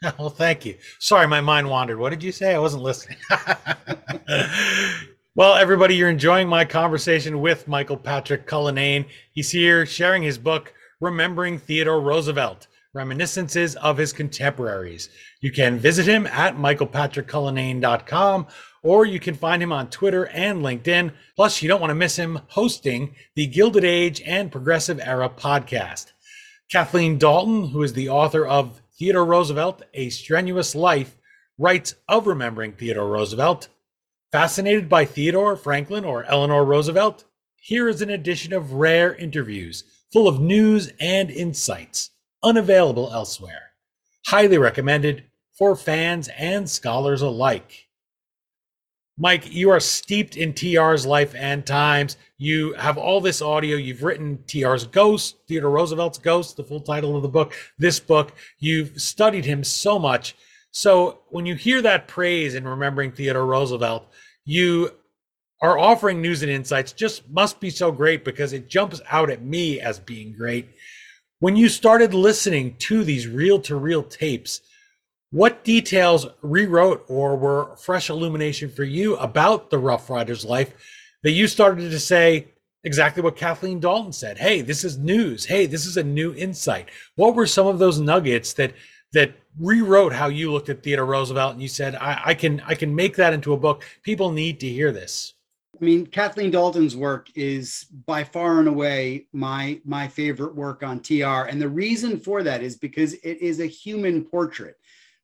[SPEAKER 2] Well, thank you. Sorry, my mind wandered. What did you say? I wasn't listening. well, everybody, you're enjoying my conversation with Michael Patrick Cullinane. He's here sharing his book, Remembering Theodore Roosevelt Reminiscences of His Contemporaries. You can visit him at michaelpatrickcullinane.com or you can find him on Twitter and LinkedIn. Plus, you don't want to miss him hosting the Gilded Age and Progressive Era podcast. Kathleen Dalton, who is the author of Theodore Roosevelt, A Strenuous Life, writes of remembering Theodore Roosevelt. Fascinated by Theodore, Franklin, or Eleanor Roosevelt? Here is an edition of rare interviews full of news and insights, unavailable elsewhere. Highly recommended for fans and scholars alike. Mike, you are steeped in TR's life and times. You have all this audio. You've written TR's Ghost, Theodore Roosevelt's Ghost, the full title of the book, this book. You've studied him so much. So when you hear that praise in remembering Theodore Roosevelt, you are offering news and insights just must be so great because it jumps out at me as being great. When you started listening to these reel to reel tapes, what details rewrote or were fresh illumination for you about the Rough Rider's life that you started to say exactly what Kathleen Dalton said? Hey, this is news. Hey, this is a new insight. What were some of those nuggets that that rewrote how you looked at Theodore Roosevelt and you said, I, I can I can make that into a book. People need to hear this.
[SPEAKER 5] I mean, Kathleen Dalton's work is by far and away my my favorite work on TR, and the reason for that is because it is a human portrait.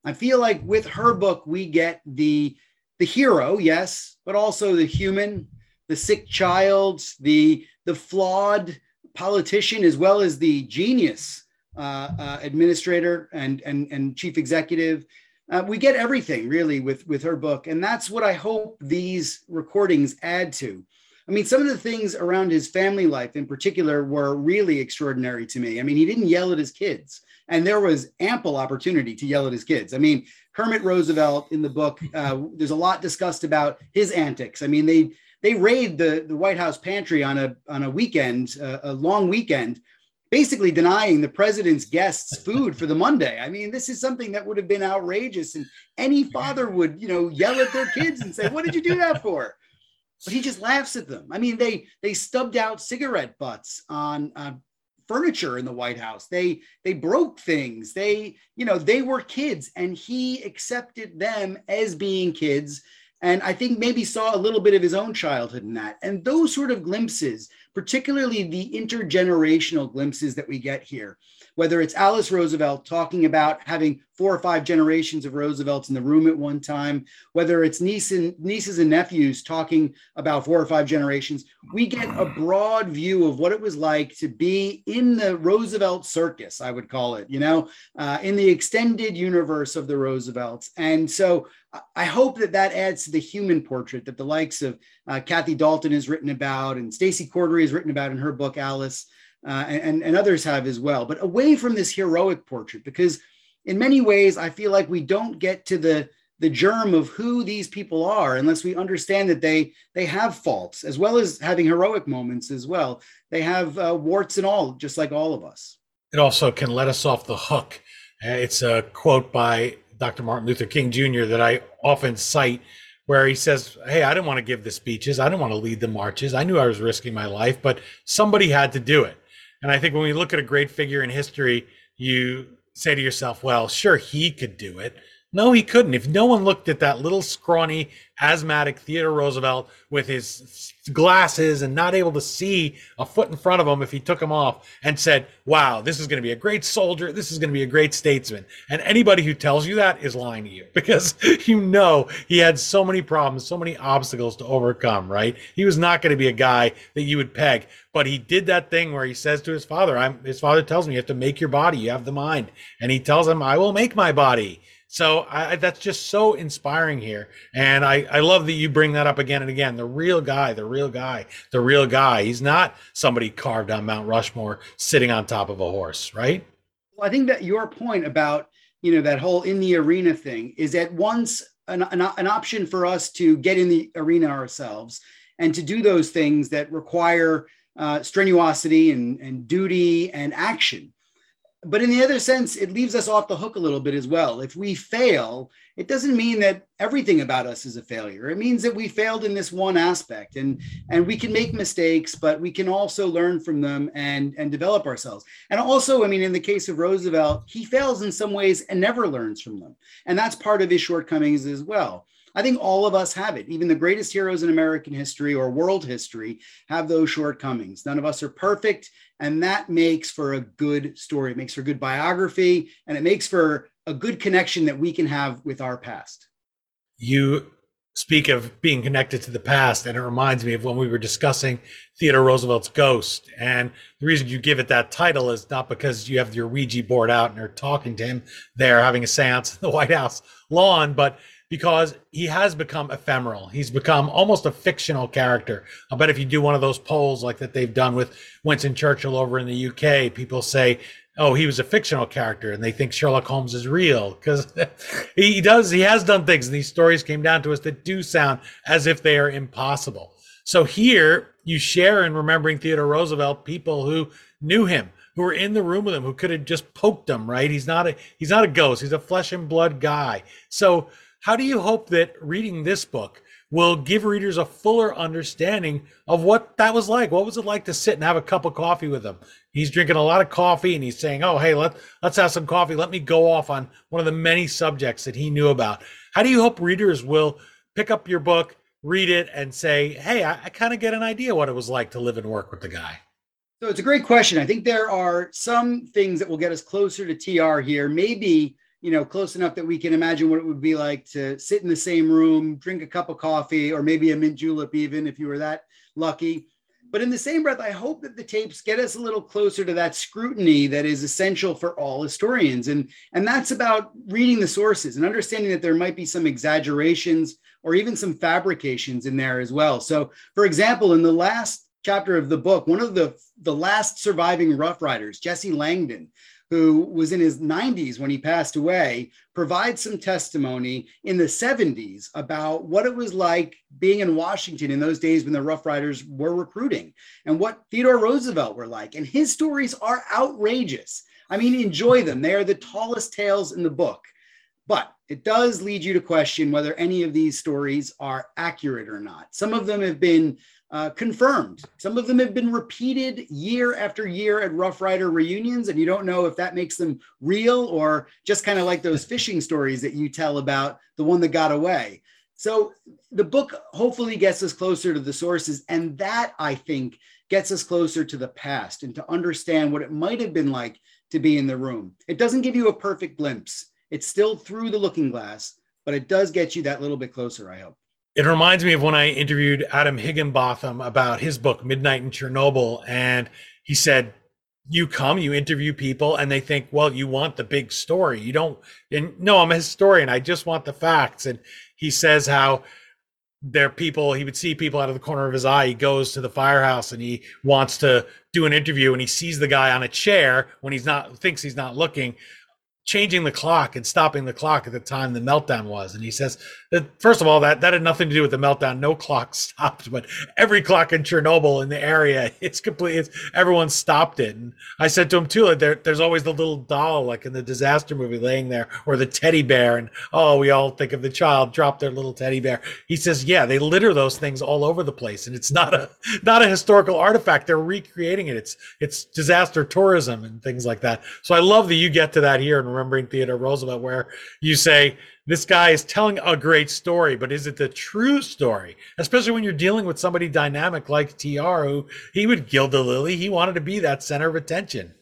[SPEAKER 5] I feel like with her book, we get the the hero, yes, but also the human, the sick child, the the flawed politician, as well as the genius uh, uh, administrator and and and chief executive. Uh, we get everything really with with her book, and that's what I hope these recordings add to. I mean, some of the things around his family life in particular were really extraordinary to me. I mean, he didn't yell at his kids and there was ample opportunity to yell at his kids. I mean, Kermit Roosevelt in the book, uh, there's a lot discussed about his antics. I mean, they they raid the the White House pantry on a on a weekend, uh, a long weekend, basically denying the president's guests food for the Monday. I mean, this is something that would have been outrageous, and any father would, you know, yell at their kids and say, "What did you do that for?" but he just laughs at them. I mean, they they stubbed out cigarette butts on uh, furniture in the White House. They they broke things. They you know they were kids, and he accepted them as being kids. And I think maybe saw a little bit of his own childhood in that. And those sort of glimpses, particularly the intergenerational glimpses that we get here, whether it's Alice Roosevelt talking about having four or five generations of Roosevelts in the room at one time, whether it's niece and, nieces and nephews talking about four or five generations, we get a broad view of what it was like to be in the Roosevelt circus, I would call it, you know, uh, in the extended universe of the Roosevelts. And so I hope that that adds to the human portrait that the likes of uh, Kathy Dalton has written about and Stacy Cordery has written about in her book, Alice uh, and, and others have as well, but away from this heroic portrait, because in many ways, I feel like we don't get to the the germ of who these people are unless we understand that they they have faults as well as having heroic moments as well they have uh, warts and all just like all of us
[SPEAKER 2] it also can let us off the hook uh, it's a quote by dr martin luther king jr that i often cite where he says, Hey, I didn't want to give the speeches. I didn't want to lead the marches. I knew I was risking my life, but somebody had to do it. And I think when we look at a great figure in history, you say to yourself, well, sure, he could do it. No, he couldn't. If no one looked at that little scrawny, asthmatic Theodore Roosevelt with his glasses and not able to see a foot in front of him if he took them off and said, wow, this is going to be a great soldier. This is going to be a great statesman. And anybody who tells you that is lying to you because you know he had so many problems, so many obstacles to overcome, right? He was not going to be a guy that you would peg, but he did that thing where he says to his father, I'm, his father tells me you have to make your body, you have the mind. And he tells him, I will make my body. So I, that's just so inspiring here. And I, I love that you bring that up again and again. The real guy, the real guy, the real guy. He's not somebody carved on Mount Rushmore sitting on top of a horse, right?
[SPEAKER 5] Well, I think that your point about, you know, that whole in the arena thing is at once an, an, an option for us to get in the arena ourselves and to do those things that require uh, strenuosity and, and duty and action but in the other sense, it leaves us off the hook a little bit as well. If we fail, it doesn't mean that everything about us is a failure. It means that we failed in this one aspect, and and we can make mistakes, but we can also learn from them and and develop ourselves. And also, I mean, in the case of Roosevelt, he fails in some ways and never learns from them, and that's part of his shortcomings as well. I think all of us have it. Even the greatest heroes in American history or world history have those shortcomings. None of us are perfect. And that makes for a good story. It makes for good biography and it makes for a good connection that we can have with our past.
[SPEAKER 2] You speak of being connected to the past, and it reminds me of when we were discussing Theodore Roosevelt's Ghost. And the reason you give it that title is not because you have your Ouija board out and you're talking to him there, having a seance in the White House lawn, but because he has become ephemeral. He's become almost a fictional character. I bet if you do one of those polls like that they've done with Winston Churchill over in the UK, people say, oh, he was a fictional character and they think Sherlock Holmes is real because he does, he has done things and these stories came down to us that do sound as if they are impossible. So here you share in remembering Theodore Roosevelt people who knew him, who were in the room with him, who could have just poked him, right? He's not a he's not a ghost, he's a flesh and blood guy. So how do you hope that reading this book will give readers a fuller understanding of what that was like? What was it like to sit and have a cup of coffee with him? He's drinking a lot of coffee and he's saying, "Oh, hey, let let's have some coffee. Let me go off on one of the many subjects that he knew about." How do you hope readers will pick up your book, read it, and say, "Hey, I, I kind of get an idea what it was like to live and work with the guy"?
[SPEAKER 5] So it's a great question. I think there are some things that will get us closer to TR here. Maybe you know, close enough that we can imagine what it would be like to sit in the same room, drink a cup of coffee, or maybe a mint julep, even if you were that lucky. But in the same breath, I hope that the tapes get us a little closer to that scrutiny that is essential for all historians. And, and that's about reading the sources and understanding that there might be some exaggerations or even some fabrications in there as well. So, for example, in the last chapter of the book, one of the, the last surviving Rough Riders, Jesse Langdon, who was in his 90s when he passed away, provides some testimony in the 70s about what it was like being in Washington in those days when the Rough Riders were recruiting and what Theodore Roosevelt were like. And his stories are outrageous. I mean, enjoy them. They are the tallest tales in the book. But it does lead you to question whether any of these stories are accurate or not. Some of them have been uh, confirmed. Some of them have been repeated year after year at Rough Rider reunions, and you don't know if that makes them real or just kind of like those fishing stories that you tell about the one that got away. So the book hopefully gets us closer to the sources, and that I think gets us closer to the past and to understand what it might have been like to be in the room. It doesn't give you a perfect glimpse. It's still through the looking glass, but it does get you that little bit closer, I hope.
[SPEAKER 2] It reminds me of when I interviewed Adam Higginbotham about his book, Midnight in Chernobyl. And he said, You come, you interview people, and they think, Well, you want the big story. You don't, and no, I'm a historian. I just want the facts. And he says how there are people, he would see people out of the corner of his eye. He goes to the firehouse and he wants to do an interview and he sees the guy on a chair when he's not, thinks he's not looking changing the clock and stopping the clock at the time the meltdown was. And he says that first of all, that that had nothing to do with the meltdown. No clock stopped, but every clock in Chernobyl in the area, it's complete. It's, everyone stopped it. And I said to him too, there, there's always the little doll like in the disaster movie laying there, or the teddy bear. And oh, we all think of the child drop their little teddy bear. He says, yeah, they litter those things all over the place, and it's not a not a historical artifact. They're recreating it. It's it's disaster tourism and things like that. So I love that you get to that here remembering Theodore Roosevelt, where you say, this guy is telling a great story, but is it the true story? Especially when you're dealing with somebody dynamic like TR, who he would gild the lily. He wanted to be that center of attention.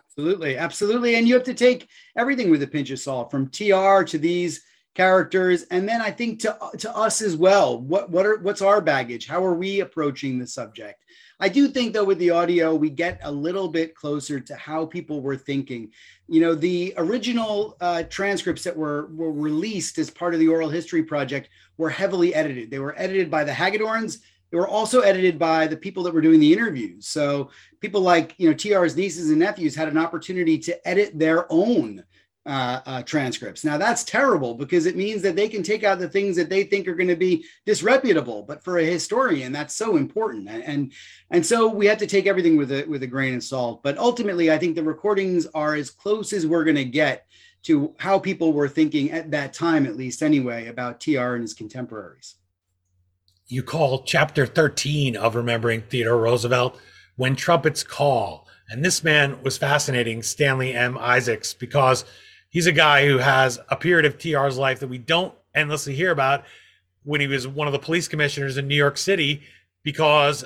[SPEAKER 5] Absolutely, absolutely. And you have to take everything with a pinch of salt, from TR to these characters, and then I think to to us as well. What what are what's our baggage? How are we approaching the subject? I do think, though, with the audio, we get a little bit closer to how people were thinking. You know, the original uh, transcripts that were, were released as part of the Oral History Project were heavily edited. They were edited by the Hagedorns. They were also edited by the people that were doing the interviews. So people like, you know, TR's nieces and nephews had an opportunity to edit their own uh, uh, transcripts. Now that's terrible because it means that they can take out the things that they think are going to be disreputable. But for a historian, that's so important, and, and and so we have to take everything with a with a grain of salt. But ultimately, I think the recordings are as close as we're going to get to how people were thinking at that time, at least anyway, about TR and his contemporaries.
[SPEAKER 2] You call chapter 13 of Remembering Theodore Roosevelt When Trumpets Call. And this man was fascinating, Stanley M. Isaacs, because he's a guy who has a period of TR's life that we don't endlessly hear about when he was one of the police commissioners in New York City because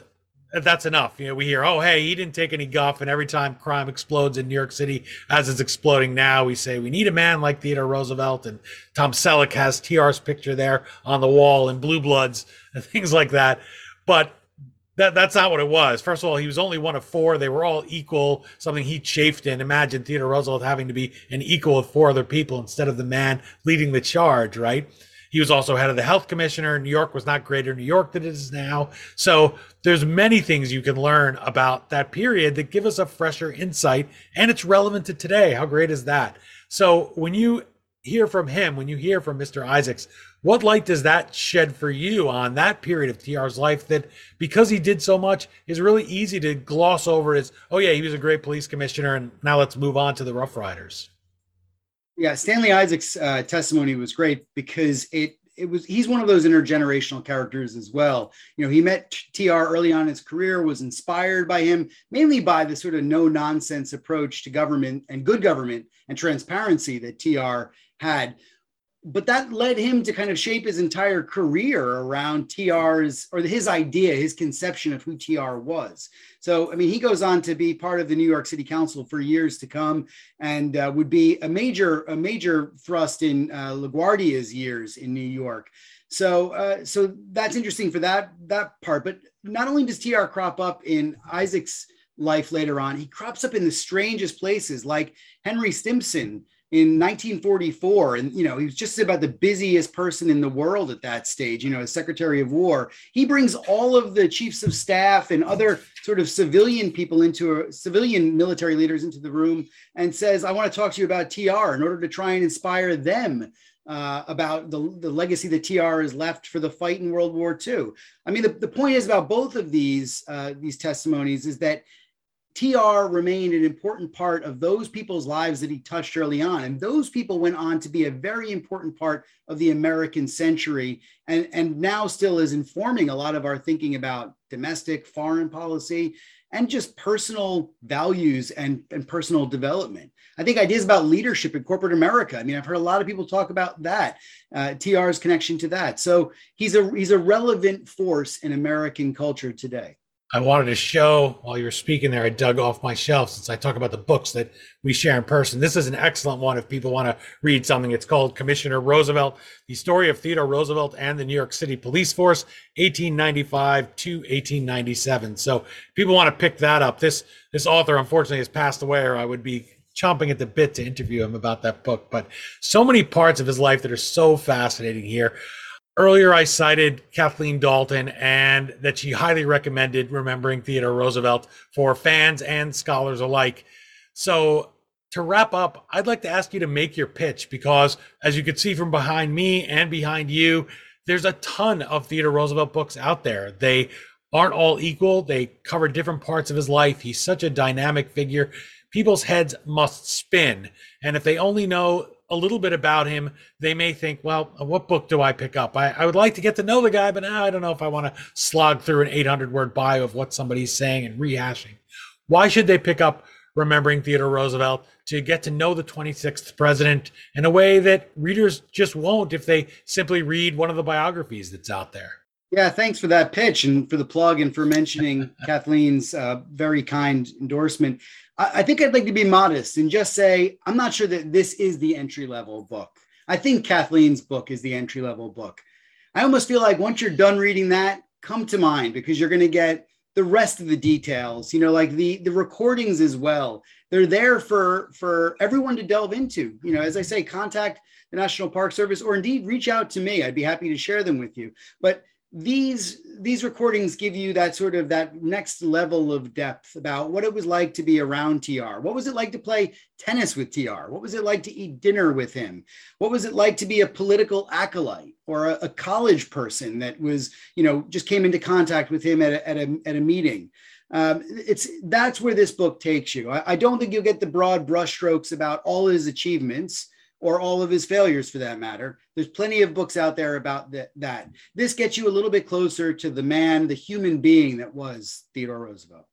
[SPEAKER 2] that's enough. You know, we hear, oh, hey, he didn't take any guff. And every time crime explodes in New York City, as it's exploding now, we say we need a man like Theodore Roosevelt. And Tom Selleck has TR's picture there on the wall in Blue Bloods and things like that. But that that's not what it was. First of all, he was only one of four. They were all equal, something he chafed in. Imagine Theodore Roosevelt having to be an equal with four other people instead of the man leading the charge, right? He was also head of the health commissioner. New York was not greater New York than it is now. So there's many things you can learn about that period that give us a fresher insight, and it's relevant to today. How great is that? So when you hear from him, when you hear from Mr. Isaacs, what light does that shed for you on that period of TR's life that because he did so much is really easy to gloss over as, oh, yeah, he was a great police commissioner. And now let's move on to the Rough Riders.
[SPEAKER 5] Yeah, Stanley Isaacs' uh, testimony was great because it it was he's one of those intergenerational characters as well. You know, he met TR early on in his career, was inspired by him, mainly by the sort of no nonsense approach to government and good government and transparency that TR had but that led him to kind of shape his entire career around TR's or his idea, his conception of who TR was. So, I mean, he goes on to be part of the New York City Council for years to come, and uh, would be a major a major thrust in uh, LaGuardia's years in New York. So, uh, so that's interesting for that that part. But not only does TR crop up in Isaacs' life later on, he crops up in the strangest places, like Henry Stimson in 1944 and you know he was just about the busiest person in the world at that stage you know as secretary of war he brings all of the chiefs of staff and other sort of civilian people into a civilian military leaders into the room and says i want to talk to you about tr in order to try and inspire them uh, about the, the legacy that TR has left for the fight in World War II. I mean, the, the point is about both of these uh, these testimonies is that TR remained an important part of those people's lives that he touched early on. And those people went on to be a very important part of the American century and, and now still is informing a lot of our thinking about domestic, foreign policy, and just personal values and, and personal development. I think ideas about leadership in corporate America. I mean, I've heard a lot of people talk about that, uh, TR's connection to that. So he's a he's a relevant force in American culture today.
[SPEAKER 2] I wanted to show while you were speaking there, I dug off my shelf since I talk about the books that we share in person. This is an excellent one if people want to read something. It's called Commissioner Roosevelt, the story of Theodore Roosevelt and the New York City Police Force, 1895 to 1897. So people want to pick that up. This this author unfortunately has passed away, or I would be chomping at the bit to interview him about that book. But so many parts of his life that are so fascinating here. Earlier, I cited Kathleen Dalton and that she highly recommended Remembering Theodore Roosevelt for fans and scholars alike. So, to wrap up, I'd like to ask you to make your pitch because, as you can see from behind me and behind you, there's a ton of Theodore Roosevelt books out there. They aren't all equal, they cover different parts of his life. He's such a dynamic figure. People's heads must spin. And if they only know a little bit about him, they may think, well, what book do I pick up? I, I would like to get to know the guy, but now I don't know if I want to slog through an 800 word bio of what somebody's saying and rehashing. Why should they pick up Remembering Theodore Roosevelt to get to know the 26th president in a way that readers just won't if they simply read one of the biographies that's out there?
[SPEAKER 5] Yeah, thanks for that pitch and for the plug and for mentioning Kathleen's uh, very kind endorsement. I, think I'd like to be modest and just say I'm not sure that this is the entry level book. I think Kathleen's book is the entry level book. I almost feel like once you're done reading that, come to mind because you're going to get the rest of the details. You know, like the the recordings as well. They're there for for everyone to delve into. You know, as I say, contact the National Park Service or indeed reach out to me. I'd be happy to share them with you. But these these recordings give you that sort of that next level of depth about what it was like to be around TR. What was it like to play tennis with TR? What was it like to eat dinner with him? What was it like to be a political acolyte or a, a college person that was, you know, just came into contact with him at a, at a, at a meeting? Um, it's that's where this book takes you. I, I don't think you'll get the broad brushstrokes about all his achievements or all of his failures for that matter. There's plenty of books out there about that. that. This gets you a little bit closer to the man, the human being that was Theodore Roosevelt.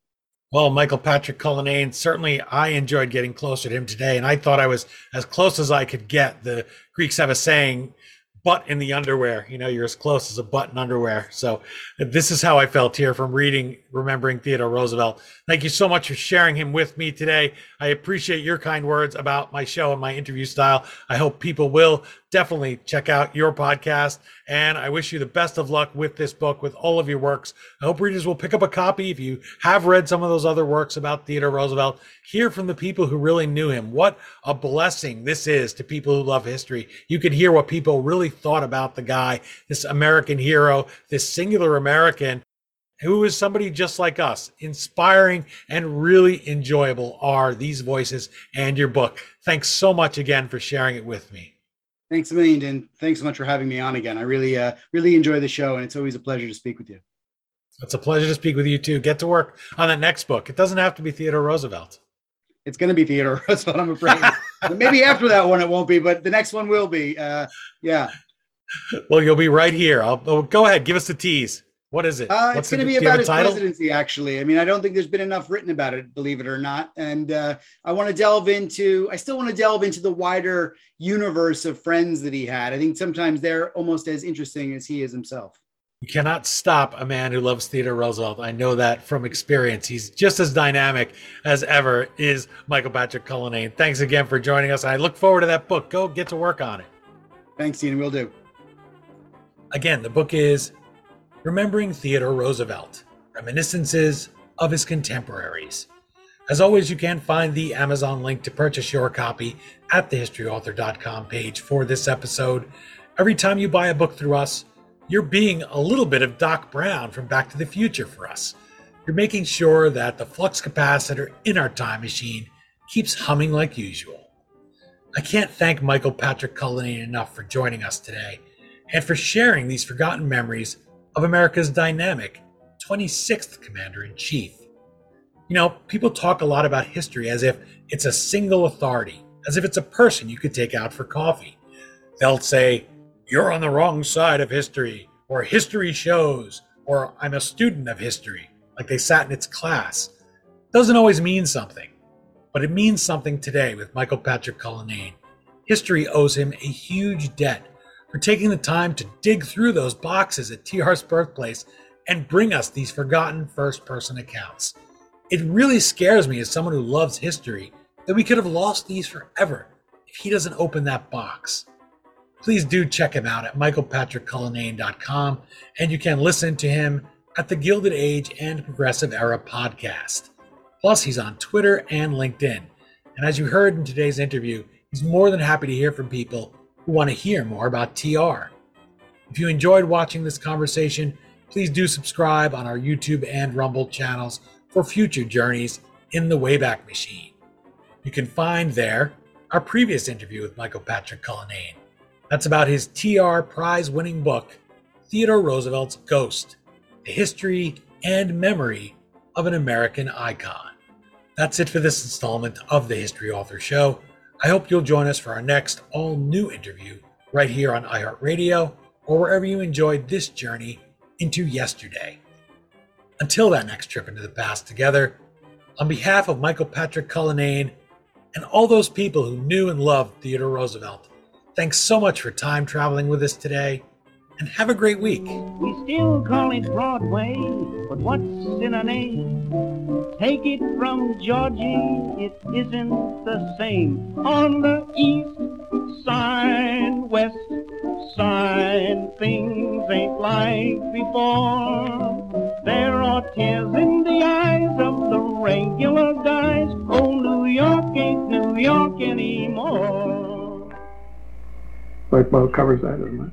[SPEAKER 2] Well, Michael Patrick Cullinane, certainly I enjoyed getting closer to him today, and I thought I was as close as I could get. The Greeks have a saying, butt in the underwear. You know, you're as close as a butt in underwear. So this is how I felt here from reading Remembering Theodore Roosevelt. Thank you so much for sharing him with me today. I appreciate your kind words about my show and my interview style. I hope people will definitely check out your podcast. And I wish you the best of luck with this book, with all of your works. I hope readers will pick up a copy if you have read some of those other works about Theodore Roosevelt. Hear from the people who really knew him. What a blessing this is to people who love history. You could hear what people really thought about the guy, this American hero, this singular American who is somebody just like us. Inspiring and really enjoyable are these voices and your book. Thanks so much again for sharing it with me.
[SPEAKER 5] Thanks a million, and thanks so much for having me on again. I really, uh, really enjoy the show, and it's always a pleasure to speak with you.
[SPEAKER 2] It's a pleasure to speak with you too. Get to work on that next book. It doesn't have to be Theodore Roosevelt.
[SPEAKER 5] It's going to be Theodore Roosevelt, I'm afraid. Maybe after that one it won't be, but the next one will be. Uh, yeah.
[SPEAKER 2] Well, you'll be right here. I'll, oh, go ahead. Give us the tease. What is it?
[SPEAKER 5] Uh, it's going to be about his title? presidency, actually. I mean, I don't think there's been enough written about it, believe it or not. And uh, I want to delve into, I still want to delve into the wider universe of friends that he had. I think sometimes they're almost as interesting as he is himself.
[SPEAKER 2] You cannot stop a man who loves Theodore Roosevelt. I know that from experience. He's just as dynamic as ever is Michael Patrick Cullinane. Thanks again for joining us. I look forward to that book. Go get to work on it.
[SPEAKER 5] Thanks, Dean. We'll do.
[SPEAKER 2] Again, the book is Remembering Theodore Roosevelt Reminiscences of His Contemporaries. As always, you can find the Amazon link to purchase your copy at thehistoryauthor.com page for this episode. Every time you buy a book through us, you're being a little bit of Doc Brown from Back to the Future for us. You're making sure that the flux capacitor in our time machine keeps humming like usual. I can't thank Michael Patrick Cullinane enough for joining us today and for sharing these forgotten memories of America's dynamic 26th Commander in Chief. You know, people talk a lot about history as if it's a single authority, as if it's a person you could take out for coffee. They'll say, You're on the wrong side of history, or history shows, or I'm a student of history, like they sat in its class. Doesn't always mean something, but it means something today with Michael Patrick Cullinane. History owes him a huge debt for taking the time to dig through those boxes at TR's birthplace and bring us these forgotten first person accounts. It really scares me as someone who loves history that we could have lost these forever if he doesn't open that box. Please do check him out at michaelpatrickcullinane.com and you can listen to him at the Gilded Age and Progressive Era podcast. Plus, he's on Twitter and LinkedIn. And as you heard in today's interview, he's more than happy to hear from people who want to hear more about TR. If you enjoyed watching this conversation, please do subscribe on our YouTube and Rumble channels for future journeys in the Wayback Machine. You can find there our previous interview with Michael Patrick Cullinane. That's about his TR prize winning book, Theodore Roosevelt's Ghost The History and Memory of an American Icon. That's it for this installment of the History Author Show. I hope you'll join us for our next all new interview right here on iHeartRadio or wherever you enjoyed this journey into yesterday. Until that next trip into the past together, on behalf of Michael Patrick Cullinane and all those people who knew and loved Theodore Roosevelt, thanks so much for time traveling with us today and have a great week.
[SPEAKER 1] We still call it Broadway, but what's in a name? Take it from Georgie, it isn't the same. On the east side, west side, things ain't like before. There are tears in the eyes of the regular guys. Oh, New York ain't New York anymore.
[SPEAKER 4] White Bow covers that, doesn't it?